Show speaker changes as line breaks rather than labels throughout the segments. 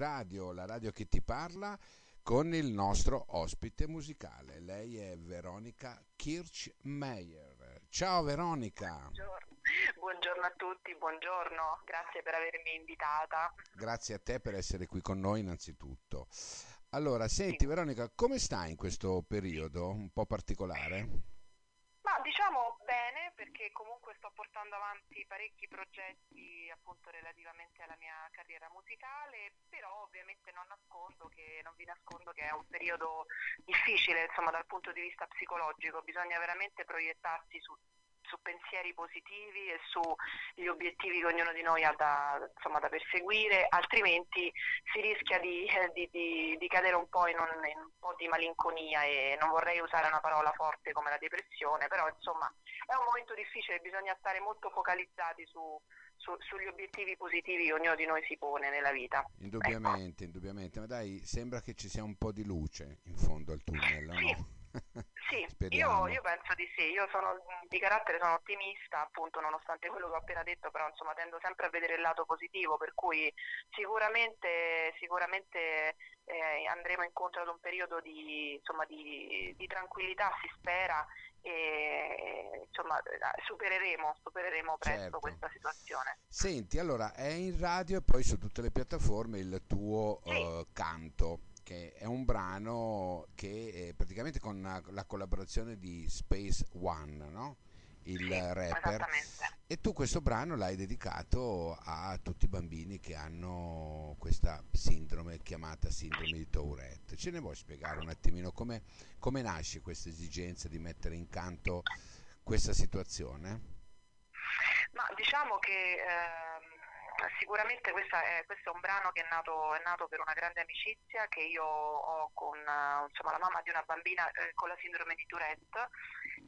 Radio, la radio che ti parla, con il nostro ospite musicale. Lei è Veronica Kirchmeier. Ciao Veronica.
Buongiorno. buongiorno a tutti, buongiorno, grazie per avermi invitata.
Grazie a te per essere qui con noi innanzitutto. Allora, senti Veronica, come stai in questo periodo un po' particolare?
Ma diciamo bene perché comunque sto portando avanti parecchi progetti appunto relativamente alla mia carriera musicale, però ovviamente non nascondo che non vi nascondo che è un periodo difficile insomma dal punto di vista psicologico, bisogna veramente proiettarsi su su pensieri positivi e sugli obiettivi che ognuno di noi ha da, insomma, da perseguire, altrimenti si rischia di, eh, di, di, di cadere un po' in un, in un, po' di malinconia e non vorrei usare una parola forte come la depressione, però insomma è un momento difficile, bisogna stare molto focalizzati su, su, sugli obiettivi positivi che ognuno di noi si pone nella vita.
Indubbiamente, ecco. indubbiamente, ma dai, sembra che ci sia un po' di luce in fondo al tunnel,
sì.
no?
Sì, io, io, penso di sì, io sono di carattere sono ottimista, appunto, nonostante quello che ho appena detto, però insomma tendo sempre a vedere il lato positivo, per cui sicuramente, sicuramente eh, andremo incontro ad un periodo di, insomma, di, di tranquillità, si spera, e insomma supereremo, supereremo presto certo. questa situazione.
Senti, allora è in radio e poi su tutte le piattaforme il tuo sì. uh, canto che è un brano che praticamente con la collaborazione di Space One, no? Il
sì,
rapper. E tu questo brano l'hai dedicato a tutti i bambini che hanno questa sindrome chiamata sindrome di Tourette. Ce ne vuoi spiegare un attimino come, come nasce questa esigenza di mettere in canto questa situazione?
Ma diciamo che ehm sicuramente è, questo è un brano che è nato, è nato, per una grande amicizia che io ho con insomma, la mamma di una bambina eh, con la sindrome di Tourette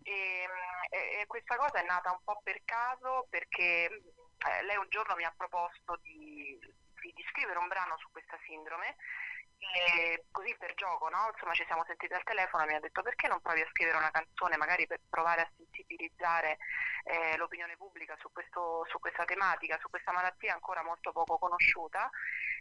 e, e, e, questa cosa è nata un po' per caso perché eh, lei un giorno mi ha proposto di, di, di scrivere un brano su questa sindrome e così per gioco, no? Insomma, ci siamo sentiti al telefono e mi ha detto perché non provi a scrivere una canzone magari per provare a sensibilizzare eh, l'opinione pubblica su, questo, su, questa tematica, su questa malattia ancora molto poco conosciuta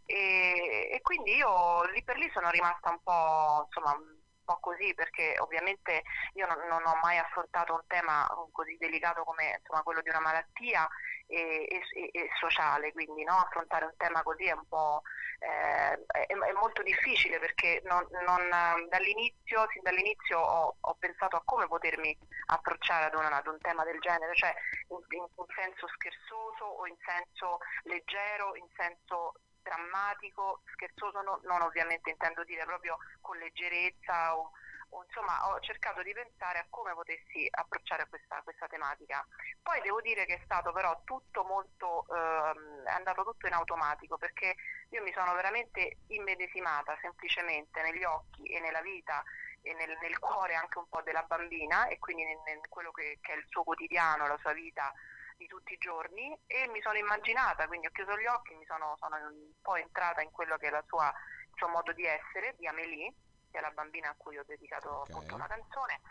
e, e quindi io lì per lì sono rimasta un po', insomma, po' così perché ovviamente io non, non, ho mai affrontato un tema così delicato come insomma, quello di una malattia e, e, e sociale, quindi no? affrontare un tema così è un po' eh, è, è, molto difficile perché non, non, dall'inizio, sin dall'inizio ho, ho, pensato a come potermi approcciare ad, una, ad un tema del genere, cioè in, in, senso scherzoso o in senso leggero, in senso drammatico, scherzoso no, non ovviamente intendo dire proprio con leggerezza o, o, insomma ho cercato di pensare a come potessi approcciare questa, questa tematica. Poi devo dire che è stato però tutto molto, ehm, è andato tutto in automatico perché io mi sono veramente immedesimata semplicemente negli occhi e nella vita e nel, nel cuore anche un po' della bambina e quindi in, in quello che, che è il suo quotidiano, la sua vita di tutti i giorni e mi sono immaginata, quindi ho chiuso gli occhi, mi sono, sono un po' entrata in quello che è la sua, il suo modo di essere, di Amélie, che è la bambina a cui ho dedicato okay. appunto una canzone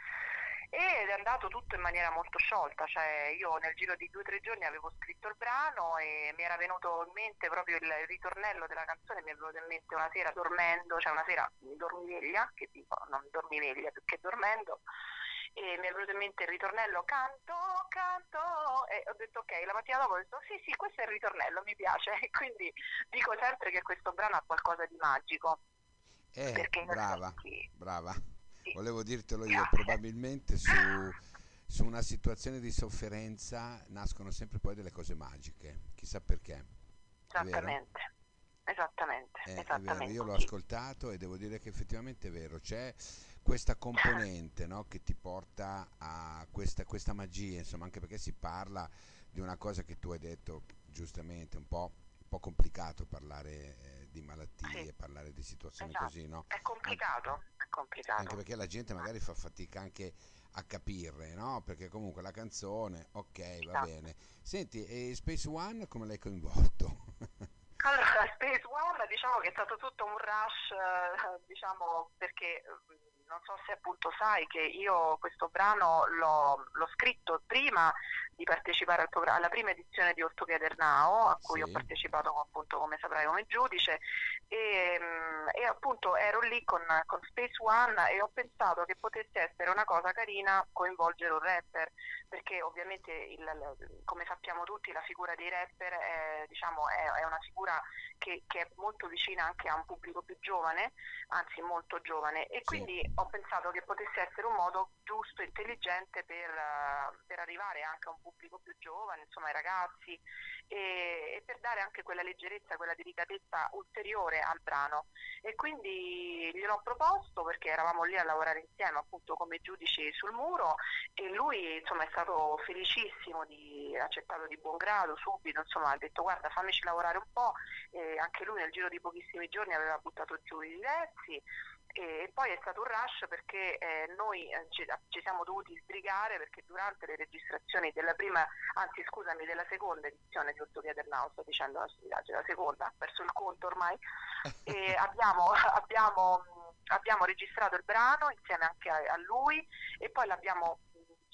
ed è andato tutto in maniera molto sciolta, cioè io nel giro di due o tre giorni avevo scritto il brano e mi era venuto in mente proprio il ritornello della canzone, mi è venuto in mente una sera dormendo, cioè una sera dormiveglia, che dico non dormiveglia perché dormendo, e mi è venuto in mente il ritornello canto, canto e ho detto ok, la mattina dopo ho detto sì sì questo è il ritornello, mi piace e quindi dico sempre che questo brano ha qualcosa di magico.
Eh, brava, brava. Sì. Volevo dirtelo io, probabilmente su, su una situazione di sofferenza nascono sempre poi delle cose magiche, chissà perché.
Esattamente. Esattamente,
eh,
esattamente.
Io l'ho ascoltato e devo dire che effettivamente è vero, c'è questa componente no, che ti porta a questa, questa, magia, insomma, anche perché si parla di una cosa che tu hai detto giustamente, un po', un po complicato parlare eh, di malattie, sì. parlare di situazioni
esatto.
così, no?
È complicato, anche, è complicato.
Anche perché la gente magari fa fatica anche a capirle, no? Perché comunque la canzone, ok, va esatto. bene. Senti, e Space One come l'hai coinvolto?
Allora, Space One diciamo che è stato tutto un rush, eh, diciamo, perché non so se appunto sai che io questo brano l'ho, l'ho scritto prima di partecipare al alla prima edizione di Together Now, a cui
Sì.
ho partecipato appunto come saprai come giudice e, mm, e appunto ero lì con, con Space One e ho pensato che potesse essere una cosa carina coinvolgere un rapper, perché ovviamente il- come sappiamo tutti la figura dei rapper è, diciamo, è, è una figura che, che è molto vicina anche a un pubblico più giovane, anzi molto giovane e
Sì.
quindi ho pensato che potesse essere un modo giusto e intelligente per, eh, per arrivare anche a un pubblico più giovane, insomma ai ragazzi e, e per dare anche quella leggerezza, quella delicatezza ulteriore al brano. E quindi gliel'ho proposto perché eravamo lì a lavorare insieme appunto come giudici sul muro e lui insomma è stato felicissimo di accettato di buon grado subito insomma ha detto guarda fammici lavorare un po' e anche lui nel giro di pochissimi giorni aveva buttato giù i diversi e poi è stato un rush perché eh, noi eh, ci, ci siamo dovuti sbrigare perché durante le registrazioni della prima, anzi scusami, della seconda edizione di Otto Together Now, sto dicendo una stupidaggine, la seconda, ho perso il conto ormai, e abbiamo, abbiamo, abbiamo registrato il brano insieme anche a, a lui e poi l'abbiamo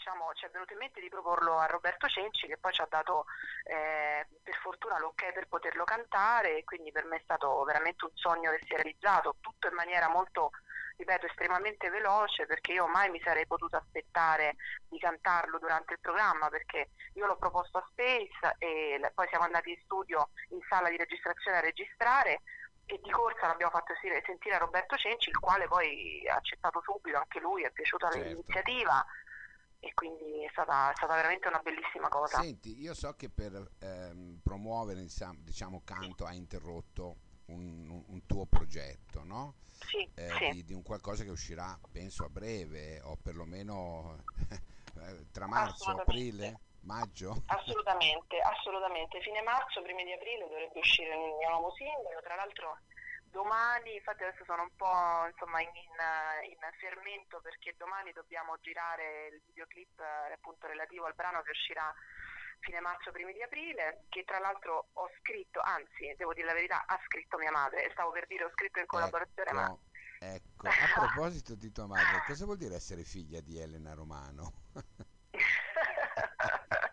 diciamo, ci è venuto in mente di proporlo a Roberto Cenci che poi ci ha dato eh, per fortuna l'ok per poterlo cantare e quindi per me è stato veramente un sogno che si è realizzato, tutto in maniera molto, ripeto, estremamente veloce perché io mai mi sarei potuta aspettare di cantarlo durante il programma perché io l'ho proposto a Space e poi siamo andati in studio in sala di registrazione a registrare e di corsa l'abbiamo fatto sentire, sentire a Roberto Cenci, il quale poi ha accettato subito, anche lui è piaciuta
Certo.
l'iniziativa e quindi è stata, è stata veramente una bellissima cosa.
Senti, io so che per ehm, promuovere diciamo canto hai interrotto un, un- tuo progetto, no?
Sì,
Eh,
sì.
di, di un qualcosa che uscirà, penso, a breve o perlomeno eh, tra marzo, aprile, maggio.
Assolutamente, assolutamente. Fine marzo, primi di aprile dovrebbe uscire il mio nuovo singolo. Tra l'altro domani, infatti adesso sono un po' insomma in, in- fermento perché domani dobbiamo girare il videoclip eh, appunto relativo al brano che uscirà fine marzo, primi di aprile, che tra l'altro ho scritto, anzi devo dire la verità, ha scritto mia madre, stavo per dire ho scritto in collaborazione, ma
Ecco, ecco, a proposito di tua madre, cosa vuol dire essere figlia di Elena Romano?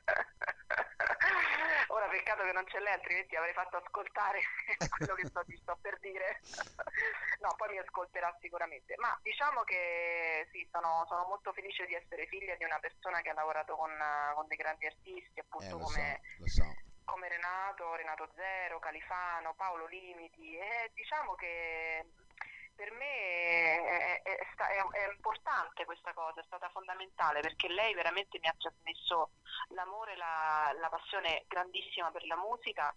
Peccato che non c'è lei, altrimenti avrei fatto ascoltare quello che sto, ti sto per dire. no, poi mi ascolterà sicuramente. Ma diciamo che sì, sono, sono molto felice di essere figlia di una persona che ha lavorato con, eh, con dei grandi artisti,
Eh,
appunto
so,
come,
lo so.
come Renato, Renato Zero, Califano, Paolo Limiti. E diciamo che per me è, è- è è- importante questa cosa, è stata fondamentale perché lei veramente mi ha trasmesso l'amore, la, la passione grandissima per la musica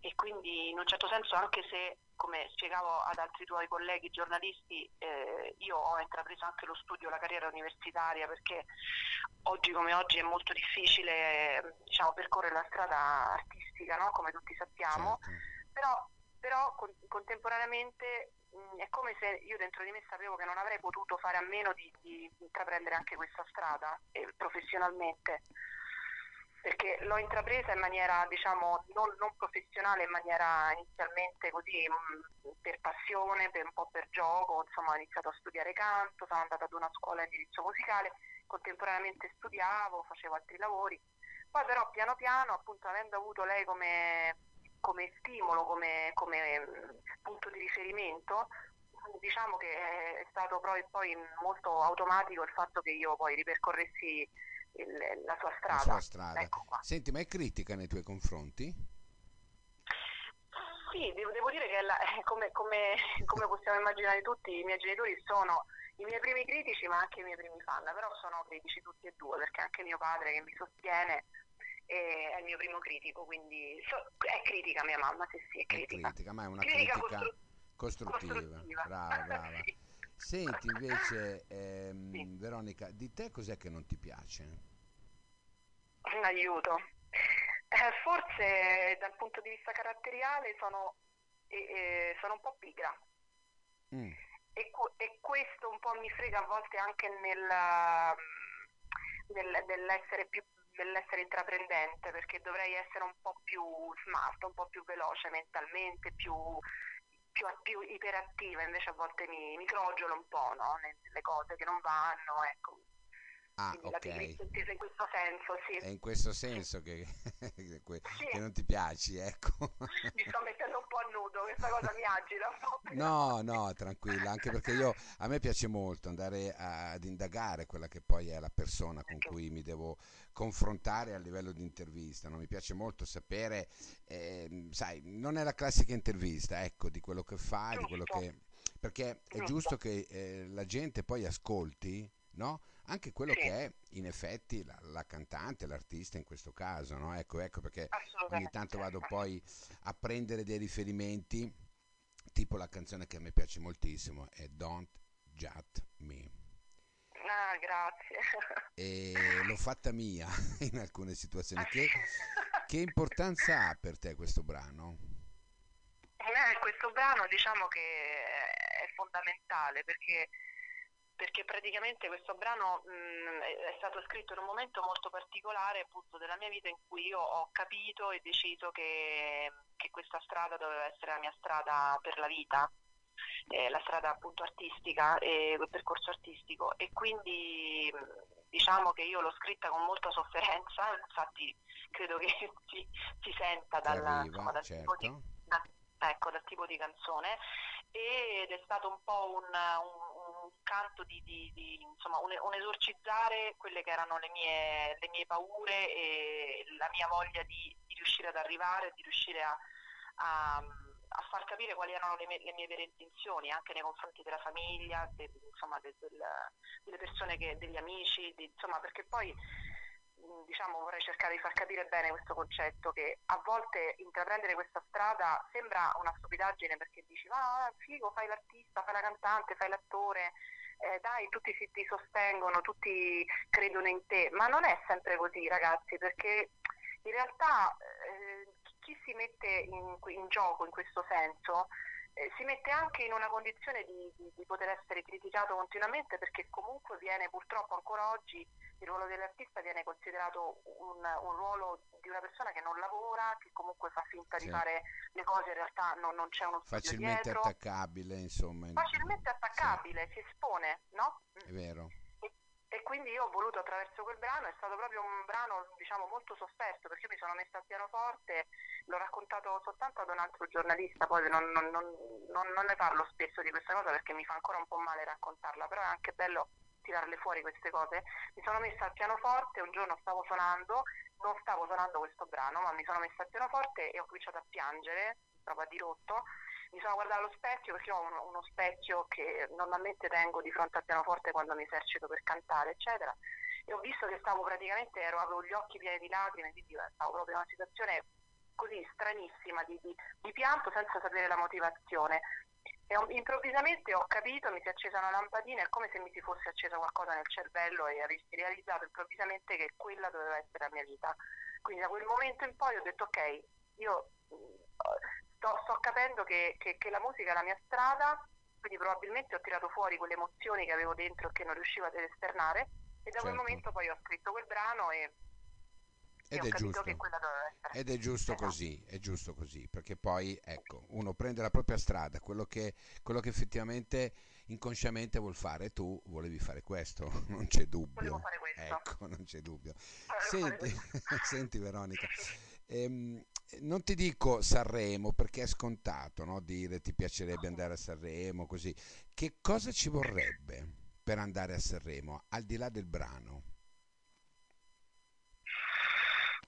e quindi in un certo senso anche se, come spiegavo ad altri tuoi colleghi giornalisti, eh, io ho intrapreso anche lo studio, la carriera universitaria perché oggi come oggi è molto difficile diciamo, percorrere la strada artistica, no? come tutti sappiamo
certo.
però, però con- contemporaneamente mh, è come se io dentro di me sapevo che non avrei potuto fare a meno di, di intraprendere anche questa strada eh, professionalmente. Perché l'ho intrapresa in maniera diciamo non, non professionale in maniera inizialmente così mh, per passione, per un po' per gioco, insomma ho iniziato a studiare canto, sono andata ad una scuola di indirizzo musicale, contemporaneamente studiavo, facevo altri lavori, poi però piano piano appunto avendo avuto lei come, come stimolo, come, come, mh, punto di riferimento, diciamo che è stato poi, poi molto automatico il fatto che io poi ripercorressi il- la sua strada.
La sua strada.
Ecco.
Senti, ma è critica nei tuoi confronti?
Sì, devo, devo dire che la- come, come- come possiamo immaginare tutti, i miei genitori sono i miei primi critici ma anche i miei primi fan, però sono critici tutti e due perché anche mio padre che mi sostiene è il mio primo critico, quindi so- è critica mia mamma, sì sì, è
È
critica.
critica, ma è una
Critica
critica
costru-
costruttiva.
costruttiva.
Brava, brava.
Sì.
Senti, invece, ehm,
Sì.
Veronica, di te cos'è che non ti piace?
Un aiuto. Eh, forse dal punto di vista caratteriale sono, eh, sono un po' pigra
Mm,
e, e questo un po' mi frega a volte anche nel, nel- nell'essere più nell'essere intraprendente perché dovrei essere un po' più smart, un po' più veloce mentalmente, più, più, più iperattiva, invece a volte mi, mi crogiolo un po' no? nelle cose che non vanno, ecco.
Ah,
quindi la
ok.
pigrizia intesa in questo senso, sì.
È in questo senso che,
sì,
che non ti piaci, ecco.
mi sto mettendo un po' a nudo, questa cosa mi agita un po'.
No, no, tranquilla, anche perché io, a me piace molto andare a- ad indagare quella che poi è la persona con
Ecco,
cui mi devo confrontare a livello di intervista, no? Mi piace molto sapere, ehm, sai, non è la classica intervista, ecco, di quello che fa, di quello che... perché è giusto
giusto,
che eh, la gente poi ascolti, no? Anche quello che
sì,
è in effetti la, la cantante, l'artista in questo caso, no? Ecco, ecco perché ogni tanto vado poi a prendere dei riferimenti, tipo la canzone che a me piace moltissimo è Don't Judge Me
Ah, grazie.
e l'ho fatta mia in alcune situazioni.
Ah,
Che, che importanza ha per te questo brano?
Eh, questo brano diciamo che è fondamentale perché, perché praticamente questo brano mh, è è stato scritto in un momento molto particolare appunto della mia vita in cui io ho capito e deciso che, che questa strada doveva essere la mia strada per la vita, eh, la strada appunto artistica e quel percorso artistico e quindi diciamo che io l'ho scritta con molta sofferenza, infatti credo che si, si senta
Ti
dal, insomma,
arriva,
dal tipo di,
certo.
da- ecco, dal tipo di canzone ed è stato un po' un, un- un canto di, di- di, insomma, un, un esorcizzare quelle che erano le mie, le mie paure e la mia voglia di, di riuscire ad arrivare, di riuscire a, a- a far capire quali erano le mie, le mie vere intenzioni anche nei confronti della famiglia, de- insomma, de- del- delle persone, che, degli amici, insomma, perché poi diciamo, vorrei cercare di far capire bene questo concetto che a volte intraprendere questa strada sembra una stupidaggine perché dici ma figo, fai l'artista, fai la cantante, fai l'attore, eh, dai, tutti si, ti sostengono, tutti credono in te, ma non è sempre così ragazzi perché in realtà eh, chi si mette in, in gioco in questo senso eh, si mette anche in una condizione di, di- di poter essere criticato continuamente perché comunque viene purtroppo ancora oggi il ruolo dell'artista viene considerato un, un ruolo di una persona che non lavora, che comunque fa finta di
Sì.
fare le cose, in realtà non, non c'è uno studio
Facilmente
dietro,
attaccabile, insomma. in-
facilmente
Sì,
attaccabile, si espone, no?
è vero.
E, e quindi io ho voluto attraverso quel brano, è stato proprio un brano diciamo molto sofferto perché io mi sono messa al pianoforte, l'ho raccontato soltanto ad un altro giornalista, poi non- non- non ne parlo spesso di questa cosa perché mi fa ancora un po' male raccontarla, però è anche bello tirarle fuori queste cose. Mi sono messa al pianoforte, un giorno stavo suonando, non stavo suonando questo brano, ma mi sono messa al pianoforte e ho cominciato a piangere, proprio a dirotto. Mi sono guardata allo specchio perché ho uno, uno specchio che normalmente tengo di fronte al pianoforte quando mi esercito per cantare, eccetera. E ho visto che stavo praticamente, ero, avevo gli occhi pieni di lacrime, quindi stavo proprio in una situazione così stranissima di, di- di pianto senza sapere la motivazione. E ho- improvvisamente ho capito, mi si è accesa una lampadina, è come se mi si fosse accesa qualcosa nel cervello e avessi realizzato improvvisamente che quella doveva essere la mia vita. Quindi da quel momento in poi ho detto ok, io sto, sto capendo che, che- che la musica è la mia strada, quindi probabilmente ho tirato fuori quelle emozioni che avevo dentro e che non riuscivo ad esternare e da quel
Certo.
momento poi ho scritto quel brano e
Ed è giusto. Ed è giusto
Esatto.
così, è giusto così, perché poi, ecco, uno prende la propria strada, quello che, quello che effettivamente inconsciamente vuol fare, tu volevi fare questo, non c'è dubbio. Ecco, non c'è dubbio. Senti, senti Veronica, ehm, non ti dico Sanremo perché è scontato, no? Dire ti piacerebbe andare a Sanremo, così. Che cosa ci vorrebbe per andare a Sanremo, al di là del brano?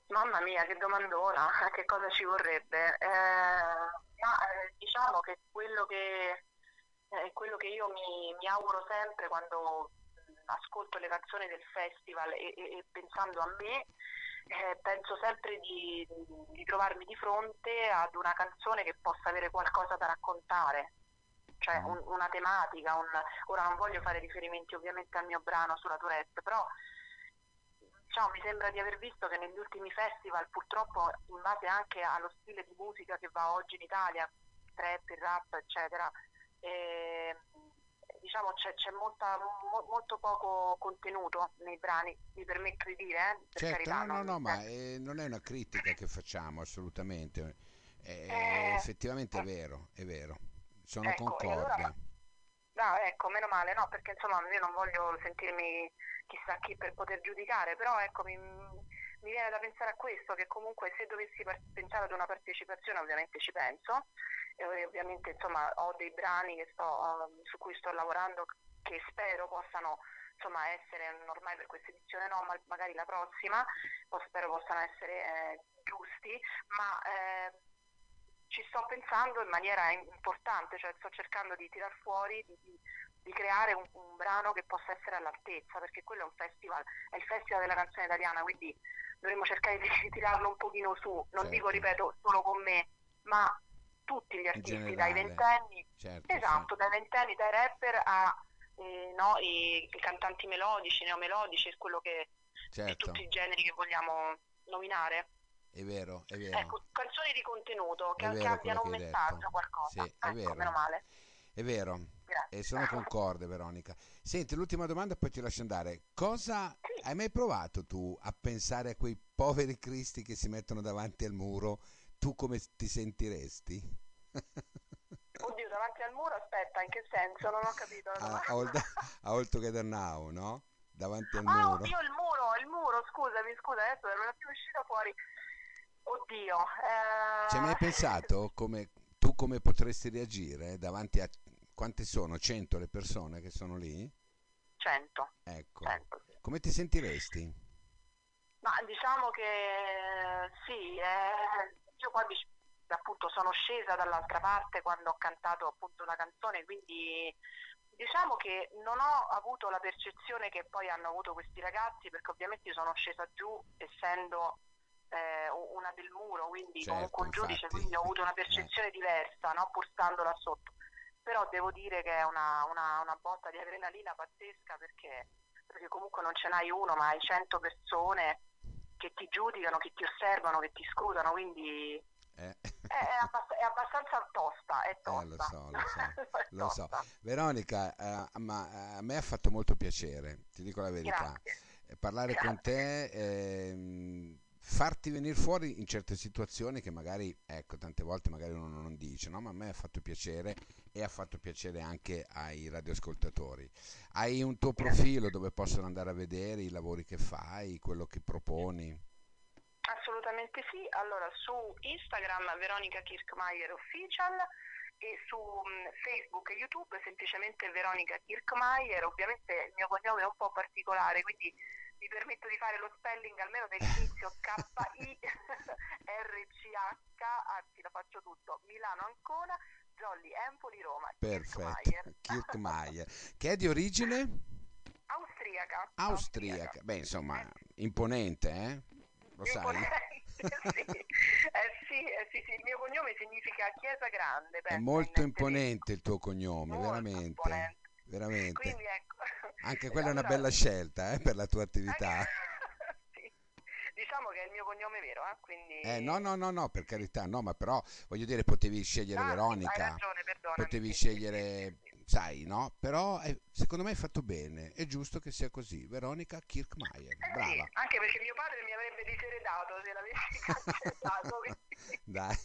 Mamma mia, che domandona, che cosa ci vorrebbe? Eh, ma eh, diciamo che quello che, eh, quello che io mi, mi auguro sempre quando ascolto le canzoni del festival e, e- e pensando a me, eh, penso sempre di, di trovarmi di fronte ad una canzone che possa avere qualcosa da raccontare, cioè
Mm.
un- una tematica, un- ora non voglio fare riferimenti ovviamente al mio brano sulla Tourette, però diciamo, mi sembra di aver visto che negli ultimi festival, purtroppo in base anche allo stile di musica che va oggi in Italia, trap, rap, eccetera, eh, diciamo c'è, c'è molta- mo- molto poco contenuto nei brani, mi permetto di dire, eh, per
Certo,
carità.
no, no, no, ma eh, non è una critica che facciamo assolutamente. Eh,
Eh,
effettivamente è vero, è vero. Sono
Ecco, e allora-. No, ecco, meno male, no, perché insomma io non voglio sentirmi chissà chi per poter giudicare, però ecco mi, mi viene da pensare a questo, che comunque se dovessi pensare ad una partecipazione ovviamente ci penso, e ovviamente insomma ho dei brani sto, uh, su cui sto lavorando che spero possano insomma, essere, ormai per questa edizione no, ma magari la prossima, spero possano essere eh, giusti, ma eh, ci sto pensando in maniera importante, cioè sto cercando di tirar fuori, di, di, di creare un, un, brano che possa essere all'altezza, perché quello è un festival, è il festival della canzone italiana, quindi dovremmo cercare di, tirarlo un pochino su, non certo. dico, ripeto, solo con me, ma tutti gli artisti, dai ventenni, certo, esatto, certo. dai ventenni, dai rapper a eh, no, i, i, cantanti melodici, neomelodici, quello che certo. tutti i generi che vogliamo nominare.
È vero, è vero.
Ecco, canzoni di contenuto che, che abbiano un messaggio, detto. qualcosa. Sì, è ecco, vero. meno male.
È vero. E sono concorde Veronica. Senti, l'ultima domanda poi ti lascio andare. Cosa hai mai provato tu a pensare a quei poveri cristi che si mettono davanti al muro? Tu come ti sentiresti?
Oddio, davanti al muro, aspetta, in che senso? Non ho capito.
A, a, Old, a Old Together Now, no? Davanti al
ah,
muro.
Oddio, il muro, il muro, scusami, scusa, adesso non è più uscita fuori. Oddio. Eh...
Ci hai mai pensato come, tu come potresti reagire davanti a... Quante sono? 100 le persone che sono lì?
100.
Ecco. 100, sì. Come ti sentiresti?
Ma diciamo che sì, eh, io quando appunto sono scesa dall'altra parte quando ho cantato appunto la canzone, quindi diciamo che non ho avuto la percezione che poi hanno avuto questi ragazzi, perché ovviamente io sono scesa giù essendo eh, una del muro, quindi certo, comunque un giudice, infatti. quindi ho avuto una eh. percezione eh. diversa, no? pur stando là sotto. Però devo dire che è una, una, una botta di adrenalina pazzesca perché, perché comunque non ce n'hai uno, ma hai cento persone che ti giudicano, che ti osservano, che ti scrutano, quindi eh. È, abbast- è, abbastanza tosta, è tosta.
Eh, lo so, lo so. lo so. Veronica, eh, ma eh, a me ha fatto molto piacere, ti dico la verità. Grazie. Eh, parlare Grazie. con te, ehm, farti venire fuori in certe situazioni che magari, ecco, tante volte magari uno non dice, no? Ma a me ha fatto piacere e ha fatto piacere anche ai radioascoltatori. Hai un tuo profilo dove possono andare a vedere i lavori che fai, quello che proponi?
Assolutamente sì, allora su Instagram Veronica Kirkmaier Official e su mm, Facebook e YouTube semplicemente Veronica Kirkmaier, ovviamente il mio cognome è un po' particolare, quindi mi permetto di fare lo spelling almeno dell'inizio K-I-R-C-H, anzi la faccio tutto, Milano Ancona, Jolly Empoli Roma.
Perfetto, Kirkmaier, che è di origine?
Austriaca.
Austriaca, beh insomma imponente eh? lo sai?
sì. Eh, sì, eh, sì, sì, il mio cognome significa chiesa grande.
È molto imponente il tuo cognome, molto veramente. Imponente. Veramente.
Quindi, ecco.
Anche quella allora, è una bella scelta eh, per la tua attività.
sì. Diciamo che è il mio cognome vero, eh, quindi...
Eh, no, no, no, no, per carità, no, ma però voglio dire, potevi scegliere ah, Veronica,
ragione,
potevi scegliere sai, no? Però è, secondo me hai fatto bene, è giusto che sia così. Veronica Kirkmaier, eh brava.
Anche perché mio padre mi avrebbe diseredato se l'avessi cancellato.
Dai,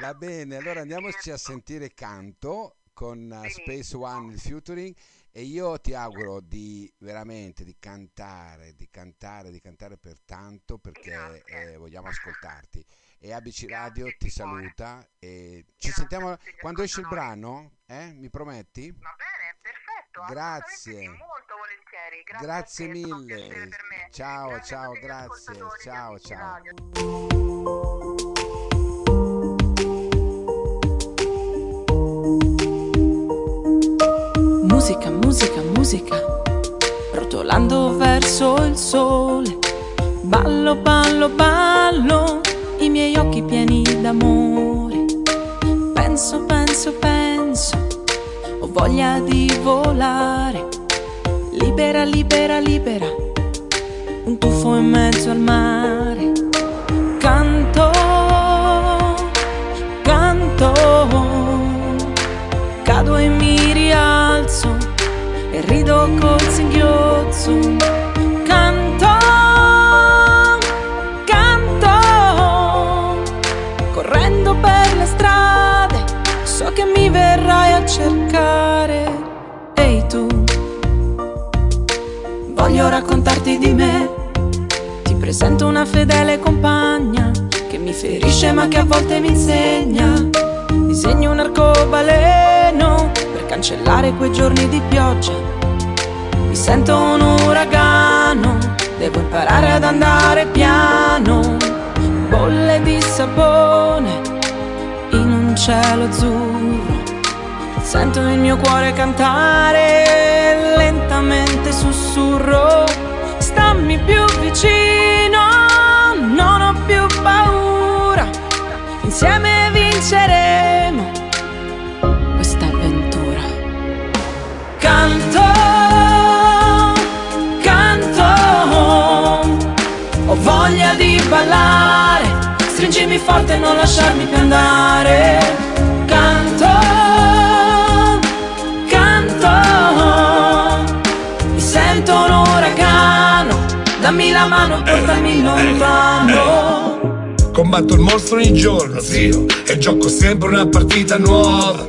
va bene, allora andiamoci a sentire canto con uh, Space One, il featuring. E io ti auguro di veramente di cantare, di cantare, di cantare per tanto perché eh, vogliamo ascoltarti. E ABC Radio ti saluta e ci Grazie, sentiamo quando esce il brano, eh? Mi prometti?
Va bene, perfetto.
Grazie.
Molto volentieri.
Grazie, grazie mille. Ciao, ciao, grazie. Ciao, ciao.
Musica, musica, musica, rotolando verso il sole. Ballo, ballo, ballo, i miei occhi pieni d'amore. Penso, penso, penso, ho voglia di volare. Libera, libera, libera, un tuffo in mezzo al mare. Cado e mi rialzo e rido col singhiozzo. Canto, canto, correndo per le strade, so che mi verrai a cercare. Ehi tu, voglio raccontarti di me. Ti presento una fedele compagna che mi ferisce ma che a volte mi insegna. Cancellare quei giorni di pioggia. Mi sento un uragano, devo imparare ad andare piano. Bolle di sapone in un cielo azzurro. Sento il mio cuore cantare, lentamente sussurro, stammi più vicino, non ho più paura, insieme ballare, stringimi forte e non lasciarmi più andare. Canto, canto, mi sento un uragano, dammi la mano, portami lontano.
Combatto il mostro ogni giorno, zio, e gioco sempre una partita nuova.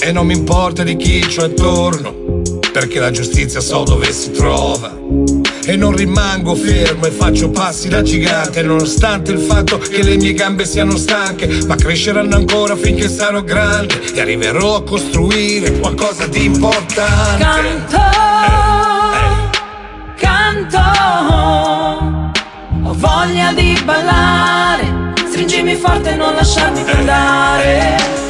E non mi importa di chi c'ho attorno, perché la giustizia so dove si trova. E non rimango fermo e faccio passi da gigante, nonostante il fatto che le mie gambe siano stanche, ma cresceranno ancora finché sarò grande e arriverò a costruire qualcosa di importante.
Canto, canto, ho voglia di ballare, stringimi forte e non lasciarmi più andare.